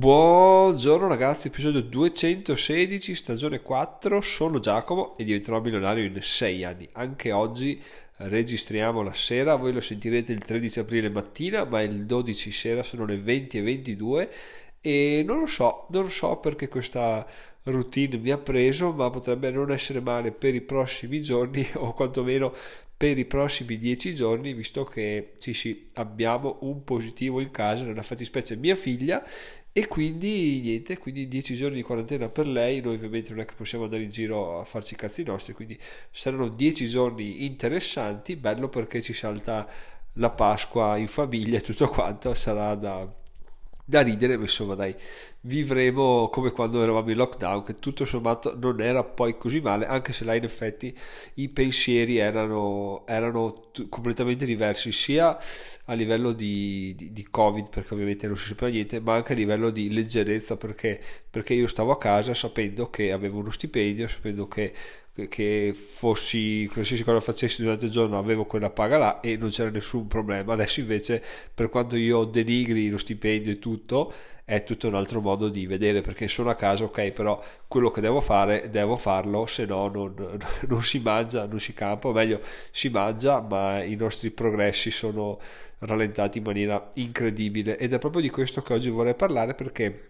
Buongiorno ragazzi, episodio 216, stagione 4, sono Giacomo e diventerò milionario in 6 anni. Anche oggi registriamo la sera, voi lo sentirete il 13 aprile mattina, ma il 12 sera sono le 20 e 22 e non lo so, non lo so perché questa routine mi ha preso, ma potrebbe non essere male per i prossimi giorni o quantomeno per i prossimi 10 giorni, visto che sì, sì, abbiamo un positivo in casa, nella fattispecie mia figlia, e quindi niente, quindi 10 giorni di quarantena per lei, noi ovviamente non è che possiamo andare in giro a farci i cazzi nostri, quindi saranno 10 giorni interessanti, bello perché ci salta la Pasqua in famiglia e tutto quanto, sarà da, da ridere, ma insomma dai, vivremo come quando eravamo in lockdown, che tutto sommato non era poi così male, anche se là in effetti i pensieri erano, erano t- completamente diversi, sia a livello di, di, di, Covid, perché ovviamente non si sapeva niente, ma anche a livello di leggerezza, perché, perché io stavo a casa sapendo che avevo uno stipendio, sapendo che che fossi qualsiasi cosa facessi durante il giorno avevo quella paga là e non c'era nessun problema. Adesso invece per quanto io denigri lo stipendio e tutto è tutto un altro modo di vedere perché sono a casa, ok, però quello che devo fare devo farlo, se no non, non si mangia, non si campa, o meglio si mangia, ma i nostri progressi sono rallentati in maniera incredibile. Ed è proprio di questo che oggi vorrei parlare perché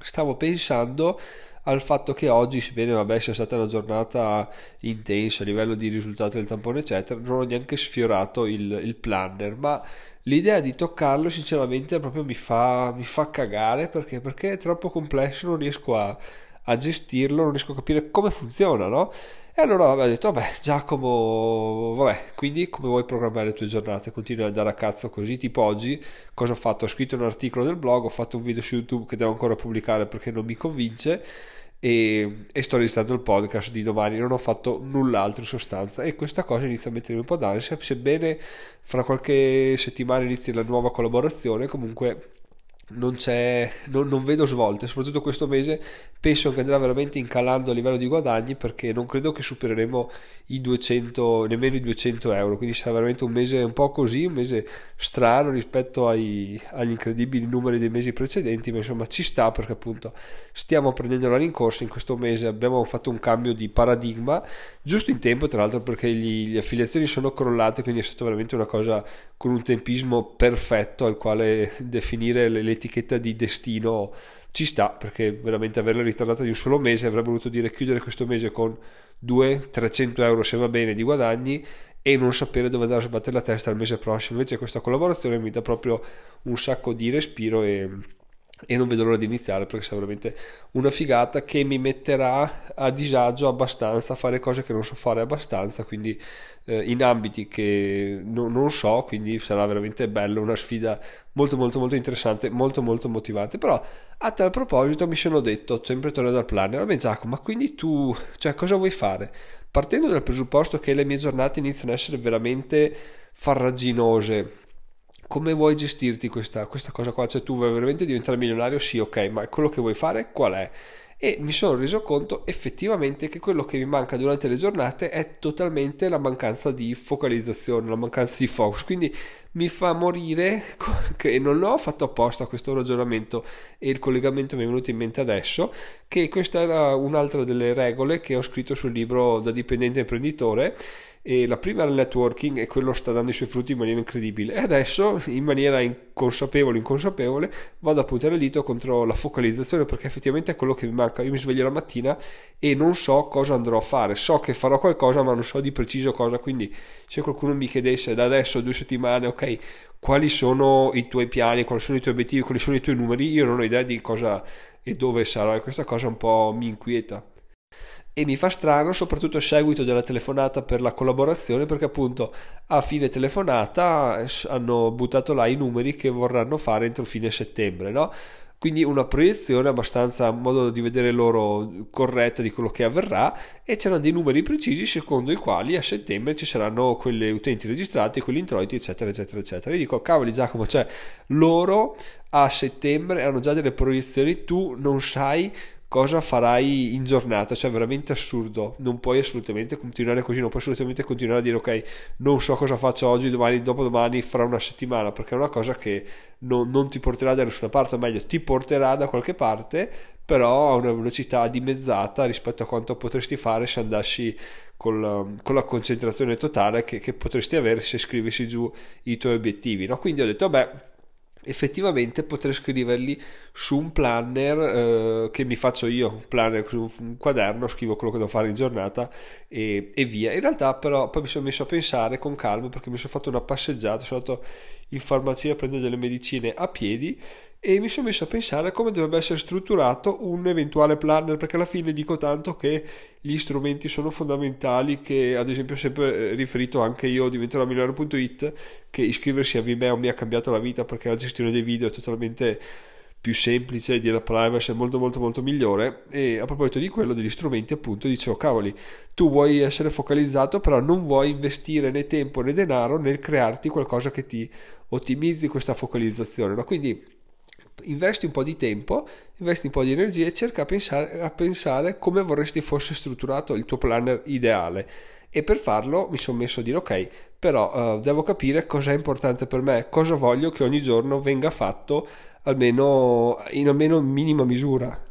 stavo pensando al fatto che oggi, sebbene vabbè, sia stata una giornata intensa a livello di risultato del tampone, eccetera, non ho neanche sfiorato il, il planner, ma l'idea di toccarlo sinceramente proprio mi fa, mi fa cagare perché, perché, è troppo complesso, non riesco a, a, gestirlo, non riesco a capire come funziona, no? E allora vabbè, ho detto, vabbè Giacomo, vabbè, quindi come vuoi programmare le tue giornate? Continui ad andare a cazzo così, tipo oggi, cosa ho fatto? Ho scritto un articolo del blog, ho fatto un video su YouTube che devo ancora pubblicare perché non mi convince e, e, sto registrando il podcast di domani, non ho fatto null'altro in sostanza. E questa cosa inizia a mettermi un po' d'ansia, sebbene fra qualche settimana inizi la nuova collaborazione, comunque non, c'è, non, non, vedo svolte, soprattutto questo mese. Penso che andrà veramente incalando a livello di guadagni perché non credo che supereremo i 200, nemmeno i 200 euro, quindi sarà veramente un mese un po' così, un mese strano rispetto ai, agli incredibili numeri dei mesi precedenti, ma insomma ci sta perché appunto stiamo prendendo la rincorsa, in questo mese abbiamo fatto un cambio di paradigma, giusto in tempo tra l'altro perché gli, le affiliazioni sono crollate, quindi è stata veramente una cosa con un tempismo perfetto al quale definire le, le l'etichetta di destino ci sta perché veramente averla ritardata di un solo mese avrebbe voluto dire chiudere questo mese con 200-300 euro se va bene di guadagni e non sapere dove andare a sbattere la testa il mese prossimo. Invece questa collaborazione mi dà proprio un sacco di respiro e e non vedo l'ora di iniziare perché sarà veramente una figata che mi metterà a disagio abbastanza a fare cose che non so fare abbastanza quindi eh, in ambiti che no, non so quindi sarà veramente bello una sfida molto molto molto interessante molto molto motivante. Però a tal proposito mi sono detto sempre tornando al planner vabbè Giacomo ma quindi tu cioè cosa vuoi fare? Partendo dal presupposto che le mie giornate iniziano a essere veramente farraginose come vuoi gestirti questa, questa cosa qua? Cioè tu vuoi veramente diventare milionario? Sì, ok, ma quello che vuoi fare qual è? E mi sono reso conto effettivamente che quello che mi manca durante le giornate è totalmente la mancanza di focalizzazione, la mancanza di focus. Quindi mi fa morire che non l'ho fatto apposta questo ragionamento e il collegamento mi è venuto in mente adesso che questa era un'altra delle regole che ho scritto sul libro da dipendente imprenditore e la prima era il networking e quello sta dando i suoi frutti in maniera incredibile. E adesso in maniera inconsapevole inconsapevole vado a puntare il dito contro la focalizzazione perché effettivamente è quello che mi manca. Io mi sveglio la mattina e non so cosa andrò a fare. So che farò qualcosa ma non so di preciso cosa. Quindi se qualcuno mi chiedesse da adesso due settimane ok quali sono i tuoi piani quali sono i tuoi obiettivi quali sono i tuoi numeri io non ho idea di cosa e dove sarò e questa cosa un po' mi inquieta e mi fa strano soprattutto a seguito della telefonata per la collaborazione perché appunto a fine telefonata hanno buttato là i numeri che vorranno fare entro fine settembre no? quindi una proiezione abbastanza a modo di vedere loro corretta di quello che avverrà e c'erano dei numeri precisi secondo i quali a settembre ci saranno quelle utenti registrati, quelli introiti eccetera eccetera eccetera io dico cavoli Giacomo cioè loro a settembre hanno già delle proiezioni tu non sai cosa farai in giornata, cioè veramente assurdo, non puoi assolutamente continuare così, non puoi assolutamente continuare a dire ok, non so cosa faccio oggi, domani, dopodomani, fra una settimana, perché è una cosa che non, non ti porterà da nessuna parte, o meglio, ti porterà da qualche parte, però a una velocità dimezzata rispetto a quanto potresti fare se andassi con, con la concentrazione totale che, che, potresti avere se scrivessi giù i tuoi obiettivi. No? Quindi ho detto, vabbè, effettivamente potrei scriverli su un planner eh, che mi faccio io, un planner su un quaderno, scrivo quello che devo fare in giornata e, e, via. In realtà però poi mi sono messo a pensare con calma perché mi sono fatto una passeggiata, sono andato in farmacia a prendere delle medicine a piedi e mi sono messo a pensare a come dovrebbe essere strutturato un eventuale planner perché alla fine dico tanto che gli strumenti sono fondamentali che ad esempio ho sempre riferito anche io diventerò milionario.it che iscriversi a Vimeo mi ha cambiato la vita perché la gestione dei video è totalmente più semplice di la privacy è molto molto molto migliore e a proposito di quello degli strumenti appunto dicevo cavoli tu vuoi essere focalizzato però non vuoi investire né tempo né denaro nel crearti qualcosa che ti ottimizzi questa focalizzazione no? quindi investi un po' di tempo, investi un po' di energie e cerca a pensare, a pensare come vorresti fosse strutturato il tuo planner ideale. E per farlo mi sono messo a dire ok, però uh, devo capire cosa è importante per me, cosa voglio che ogni giorno venga fatto almeno in almeno minima misura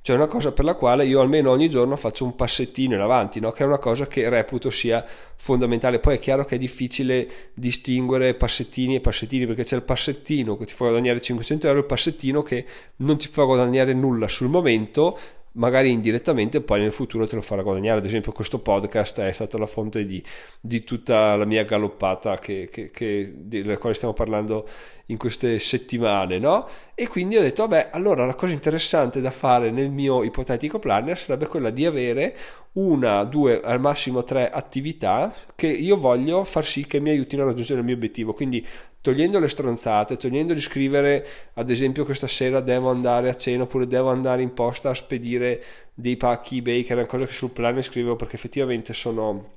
cioè una cosa per la quale io almeno ogni giorno faccio un passettino in avanti, no? che è una cosa che reputo sia fondamentale. Poi è chiaro che è difficile distinguere passettini e passettini, perché c'è il passettino che ti fa guadagnare 500 euro e il passettino che non ti fa guadagnare nulla sul momento, magari indirettamente poi nel futuro te lo farà guadagnare. Ad esempio, questo podcast è stata la fonte di, di tutta la mia galoppata che, che, che, della quale stiamo parlando in queste settimane, no? E quindi ho detto, vabbè, allora la cosa interessante da fare nel mio ipotetico planner sarebbe quella di avere una, due, al massimo tre attività che io voglio far sì che mi aiutino a raggiungere il mio obiettivo. Quindi togliendo le stronzate, togliendo di scrivere ad esempio questa sera devo andare a cena oppure devo andare in posta a spedire dei pacchi eBay, che è una cosa che sul planner scrivevo perché effettivamente sono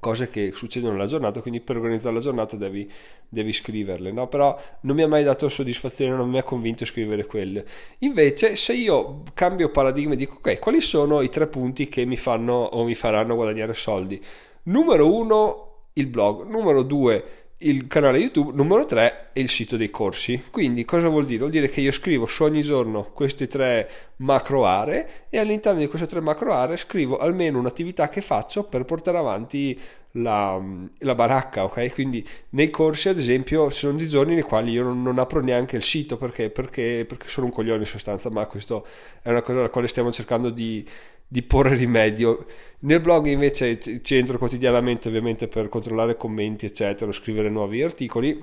cose che succedono nella giornata, quindi per organizzare la giornata devi, devi scriverle, no? Però non mi ha mai dato soddisfazione, non mi ha convinto a scrivere quelle. Invece, se io cambio paradigma e dico, ok, quali sono i tre punti che mi fanno o mi faranno guadagnare soldi? Numero uno, il blog. Numero due, il canale YouTube, numero 3 è il sito dei corsi. Quindi cosa vuol dire? Vuol dire che io scrivo su ogni giorno queste tre macro aree e all'interno di queste tre macro aree scrivo almeno un'attività che faccio per portare avanti la, la baracca, ok? Quindi nei corsi, ad esempio, ci sono dei giorni nei quali io non, non apro neanche il sito perché, perché, perché sono un coglione in sostanza, ma questo è una cosa alla quale stiamo cercando di di porre rimedio. Nel blog invece ci entro quotidianamente ovviamente per controllare commenti eccetera, scrivere nuovi articoli.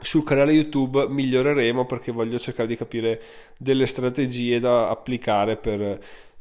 Sul canale YouTube miglioreremo perché voglio cercare di capire delle strategie da applicare per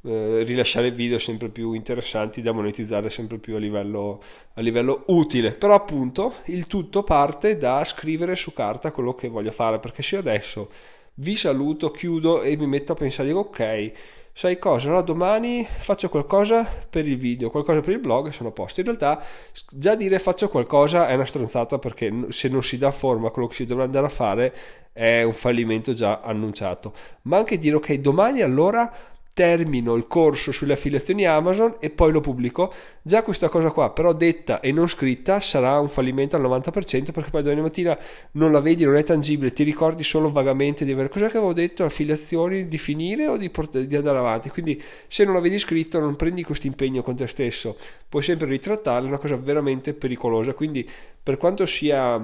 eh, rilasciare video sempre più interessanti da monetizzare sempre più a livello, a livello utile. Però appunto il tutto parte da scrivere su carta quello che voglio fare perché se adesso vi saluto, chiudo e mi metto a pensare, ok sai cosa? No, domani faccio qualcosa per il video, qualcosa per il blog e sono a posto. In realtà già dire faccio qualcosa è una stronzata perché se non si dà forma a quello che si dovrà andare a fare è un fallimento già annunciato. Ma anche dire ok, domani allora termino il corso sulle affiliazioni Amazon e poi lo pubblico. Già questa cosa qua, però detta e non scritta, sarà un fallimento al 90% perché poi domani mattina non la vedi, non è tangibile, ti ricordi solo vagamente di avere cosa che avevo detto, affiliazioni, di finire o di, port- di andare avanti. Quindi se non la vedi scritto non prendi questo impegno con te stesso, puoi sempre ritrattarla, è una cosa veramente pericolosa. Quindi per quanto sia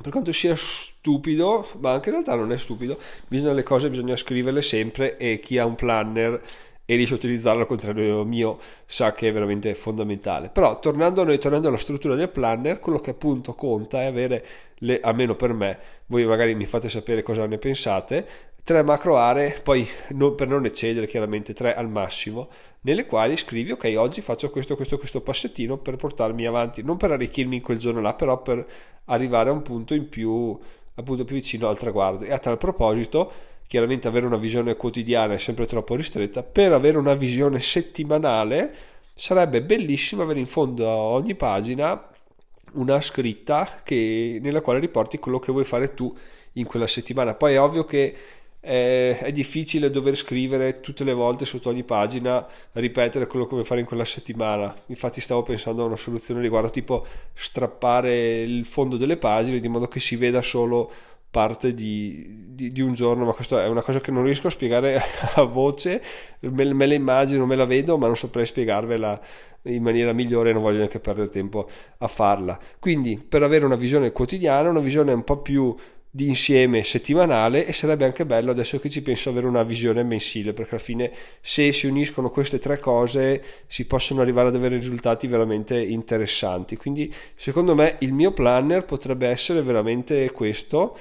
per quanto sia stupido, ma anche in realtà non è stupido, bisogna le cose bisogna scriverle sempre e chi ha un planner e riesce a utilizzarlo al contrario mio sa che è veramente fondamentale. Però tornando a noi, tornando alla struttura del planner, quello che appunto conta è avere, le, almeno per me, voi magari mi fate sapere cosa ne pensate, tre macro aree, poi non, per non eccedere chiaramente tre al massimo, nelle quali scrivi ok oggi faccio questo, questo, questo passettino per portarmi avanti, non per arricchirmi in quel giorno là, però per arrivare a un punto in più, appunto più vicino al traguardo. E a tal proposito, chiaramente avere una visione quotidiana è sempre troppo ristretta, per avere una visione settimanale sarebbe bellissimo avere in fondo a ogni pagina una scritta che, nella quale riporti quello che vuoi fare tu in quella settimana. Poi è ovvio che è, difficile dover scrivere tutte le volte sotto ogni pagina, ripetere quello che vuoi fare in quella settimana. Infatti stavo pensando a una soluzione riguardo tipo strappare il fondo delle pagine di modo che si veda solo parte di, di, di, un giorno, ma questa è una cosa che non riesco a spiegare a voce, me, me la immagino, me la vedo, ma non saprei spiegarvela in maniera migliore non voglio neanche perdere tempo a farla. Quindi per avere una visione quotidiana, una visione un po' più di insieme settimanale e sarebbe anche bello adesso che ci penso avere una visione mensile perché alla fine se si uniscono queste tre cose si possono arrivare ad avere risultati veramente interessanti quindi secondo me il mio planner potrebbe essere veramente questo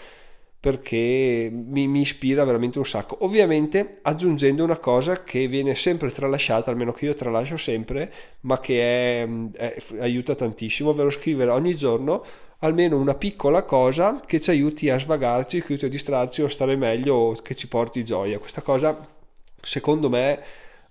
perché mi, mi, ispira veramente un sacco. Ovviamente aggiungendo una cosa che viene sempre tralasciata, almeno che io tralascio sempre, ma che è, è, aiuta tantissimo, ovvero scrivere ogni giorno almeno una piccola cosa che ci aiuti a svagarci, che aiuti a distrarci o stare meglio o che ci porti gioia. Questa cosa secondo me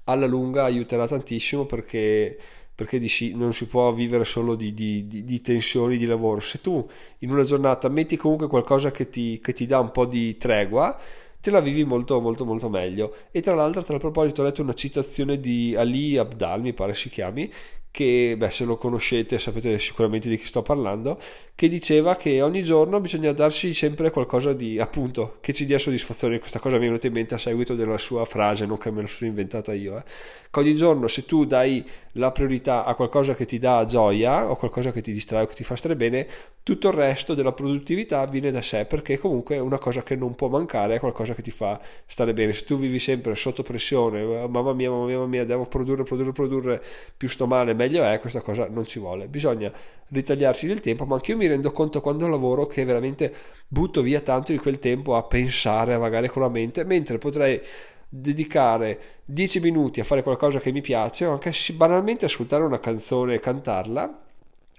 alla lunga aiuterà tantissimo perché perché dici non si può vivere solo di, di, di, di, tensioni di lavoro. Se tu in una giornata metti comunque qualcosa che ti, che ti dà un po' di tregua, te la vivi molto molto molto meglio. E tra l'altro, a tal proposito, ho letto una citazione di Ali Abdal, mi pare si chiami, che beh, se lo conoscete sapete sicuramente di chi sto parlando, che diceva che ogni giorno bisogna darsi sempre qualcosa di appunto che ci dia soddisfazione. Questa cosa mi è venuta in mente a seguito della sua frase, non che me la sono inventata io. Eh. Che ogni giorno se tu dai la priorità a qualcosa che ti dà gioia o qualcosa che ti distrae o che ti fa stare bene, tutto il resto della produttività viene da sé perché comunque è una cosa che non può mancare, è qualcosa che ti fa stare bene. Se tu vivi sempre sotto pressione, oh, mamma mia, mamma mia, mamma mia, devo produrre, produrre, produrre, più sto male, meglio è, questa cosa non ci vuole. Bisogna ritagliarsi del tempo, ma anche io mi rendo conto quando lavoro che veramente butto via tanto di quel tempo a pensare, a vagare con la mente, mentre potrei dedicare 10 minuti a fare qualcosa che mi piace o anche banalmente ascoltare una canzone e cantarla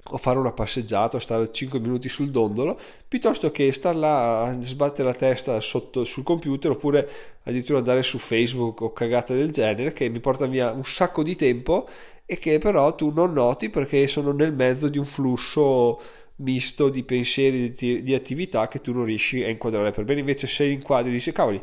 o fare una passeggiata o stare 5 minuti sul dondolo piuttosto che star là a sbattere la testa sotto sul computer oppure addirittura andare su Facebook o cagate del genere che mi porta via un sacco di tempo e che però tu non noti perché sono nel mezzo di un flusso misto di pensieri di, attività che tu non riesci a inquadrare per bene invece se inquadri dici cavoli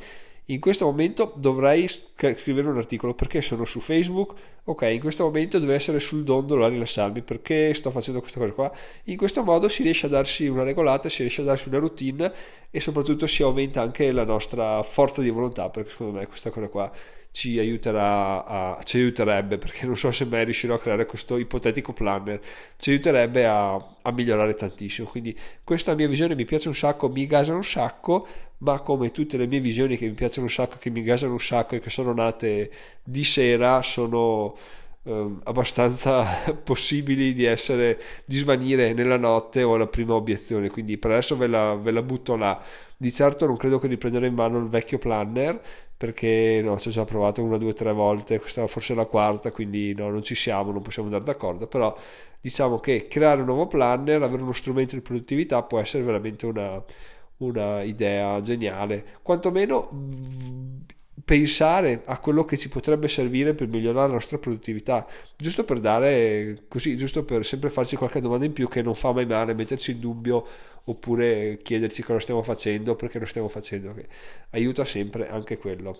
in questo momento dovrei scrivere un articolo perché sono su Facebook, ok, in questo momento dovrei essere sul dondolo a rilassarmi perché sto facendo questa cosa qua. In questo modo si riesce a darsi una regolata, si riesce a darsi una routine e soprattutto si aumenta anche la nostra forza di volontà perché secondo me questa cosa qua ci aiuterà a, ci aiuterebbe perché non so se mai riuscirò a creare questo ipotetico planner ci aiuterebbe a, a migliorare tantissimo. Quindi questa mia visione mi piace un sacco mi gasa un sacco ma come tutte le mie visioni che mi piacciono un sacco che mi gasano un sacco e che sono nate di sera sono eh, abbastanza possibili di essere di svanire nella notte o alla prima obiezione. Quindi per adesso ve la, ve la butto là. Di certo non credo che riprenderò in mano il vecchio planner perché no, ci ho già provato una, due, tre volte, questa forse è la quarta, quindi no, non ci siamo, non possiamo andare d'accordo, però diciamo che creare un nuovo planner, avere uno strumento di produttività può essere veramente una, una idea geniale, quantomeno pensare a quello che ci potrebbe servire per migliorare la nostra produttività, giusto per dare così, giusto per sempre farci qualche domanda in più che non fa mai male, metterci in dubbio oppure chiederci cosa stiamo facendo, perché lo stiamo facendo, che aiuta sempre anche quello.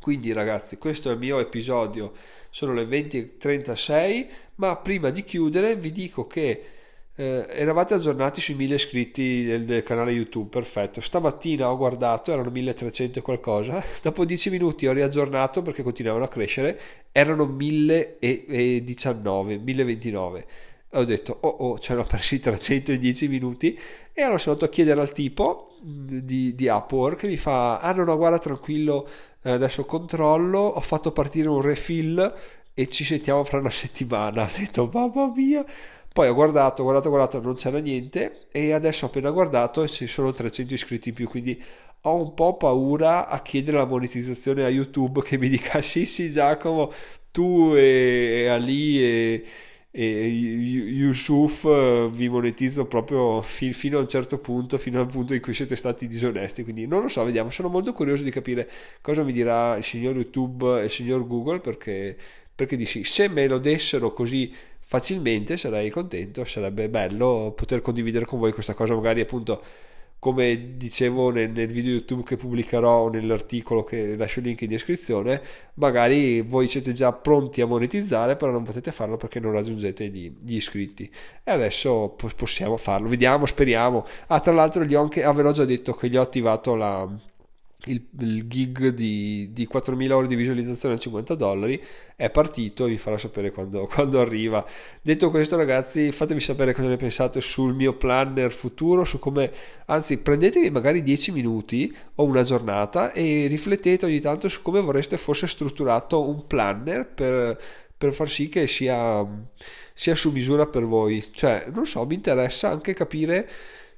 Quindi ragazzi, questo è il mio episodio, sono le 20.36, ma prima di chiudere vi dico che eh, eravate aggiornati sui 1000 iscritti del, del, canale YouTube, perfetto. Stamattina ho guardato, erano 1300 e qualcosa. Dopo 10 minuti ho riaggiornato perché continuavano a crescere, erano 1019, 1029. Ho detto, oh oh, ce l'ho persi 310 minuti. E allora sono andato a chiedere al tipo di, di Upwork che mi fa, ah no no, guarda tranquillo, eh, adesso controllo, ho fatto partire un refill e ci sentiamo fra una settimana. Ho detto, mamma mia poi ho guardato, guardato, guardato, non c'era niente e adesso ho appena guardato e ci sono 300 iscritti in più, quindi ho un po' paura a chiedere la monetizzazione a YouTube che mi dica sì sì Giacomo, tu e, Ali e, e Yusuf eh, vi monetizzo proprio fi, fino a un certo punto, fino al punto in cui siete stati disonesti, quindi non lo so, vediamo, sono molto curioso di capire cosa mi dirà il signor YouTube e il signor Google perché, perché dici se me lo dessero così facilmente sarei contento, sarebbe bello poter condividere con voi questa cosa, magari appunto come dicevo nel, nel, video YouTube che pubblicherò o nell'articolo che lascio il link in descrizione, magari voi siete già pronti a monetizzare, però non potete farlo perché non raggiungete gli, gli iscritti. E adesso possiamo farlo, vediamo, speriamo. Ah, tra l'altro gli ho anche, ah, ve l'ho già detto che gli ho attivato la il, il, gig di, di 4.000 ore di visualizzazione a 50 dollari è partito e vi farò sapere quando, quando, arriva. Detto questo ragazzi fatemi sapere cosa ne pensate sul mio planner futuro su come anzi prendetevi magari 10 minuti o una giornata e riflettete ogni tanto su come vorreste fosse strutturato un planner per, per far sì che sia, sia su misura per voi. Cioè non so mi interessa anche capire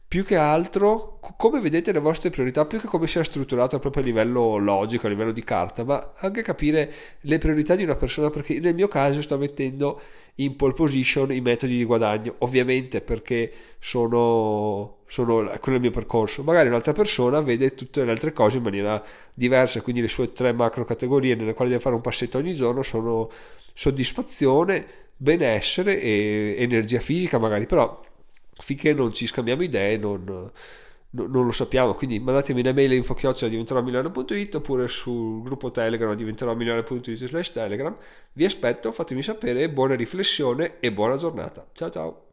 più che altro come vedete le vostre priorità, più che come sia strutturato proprio a livello logico, a livello di carta, ma anche capire le priorità di una persona, perché nel mio caso sto mettendo in pole position i metodi di guadagno, ovviamente perché sono, sono quello è il mio percorso. Magari un'altra persona vede tutte le altre cose in maniera diversa, quindi le sue tre macro categorie nelle quali deve fare un passetto ogni giorno sono soddisfazione, benessere e energia fisica magari, però finché non ci scambiamo idee non, no, non lo sappiamo. Quindi mandatemi un'email info chiocciola diventerò milionario.it oppure sul gruppo telegram diventerò milionario.it slash telegram. Vi aspetto fatemi sapere buona riflessione e buona giornata. Ciao ciao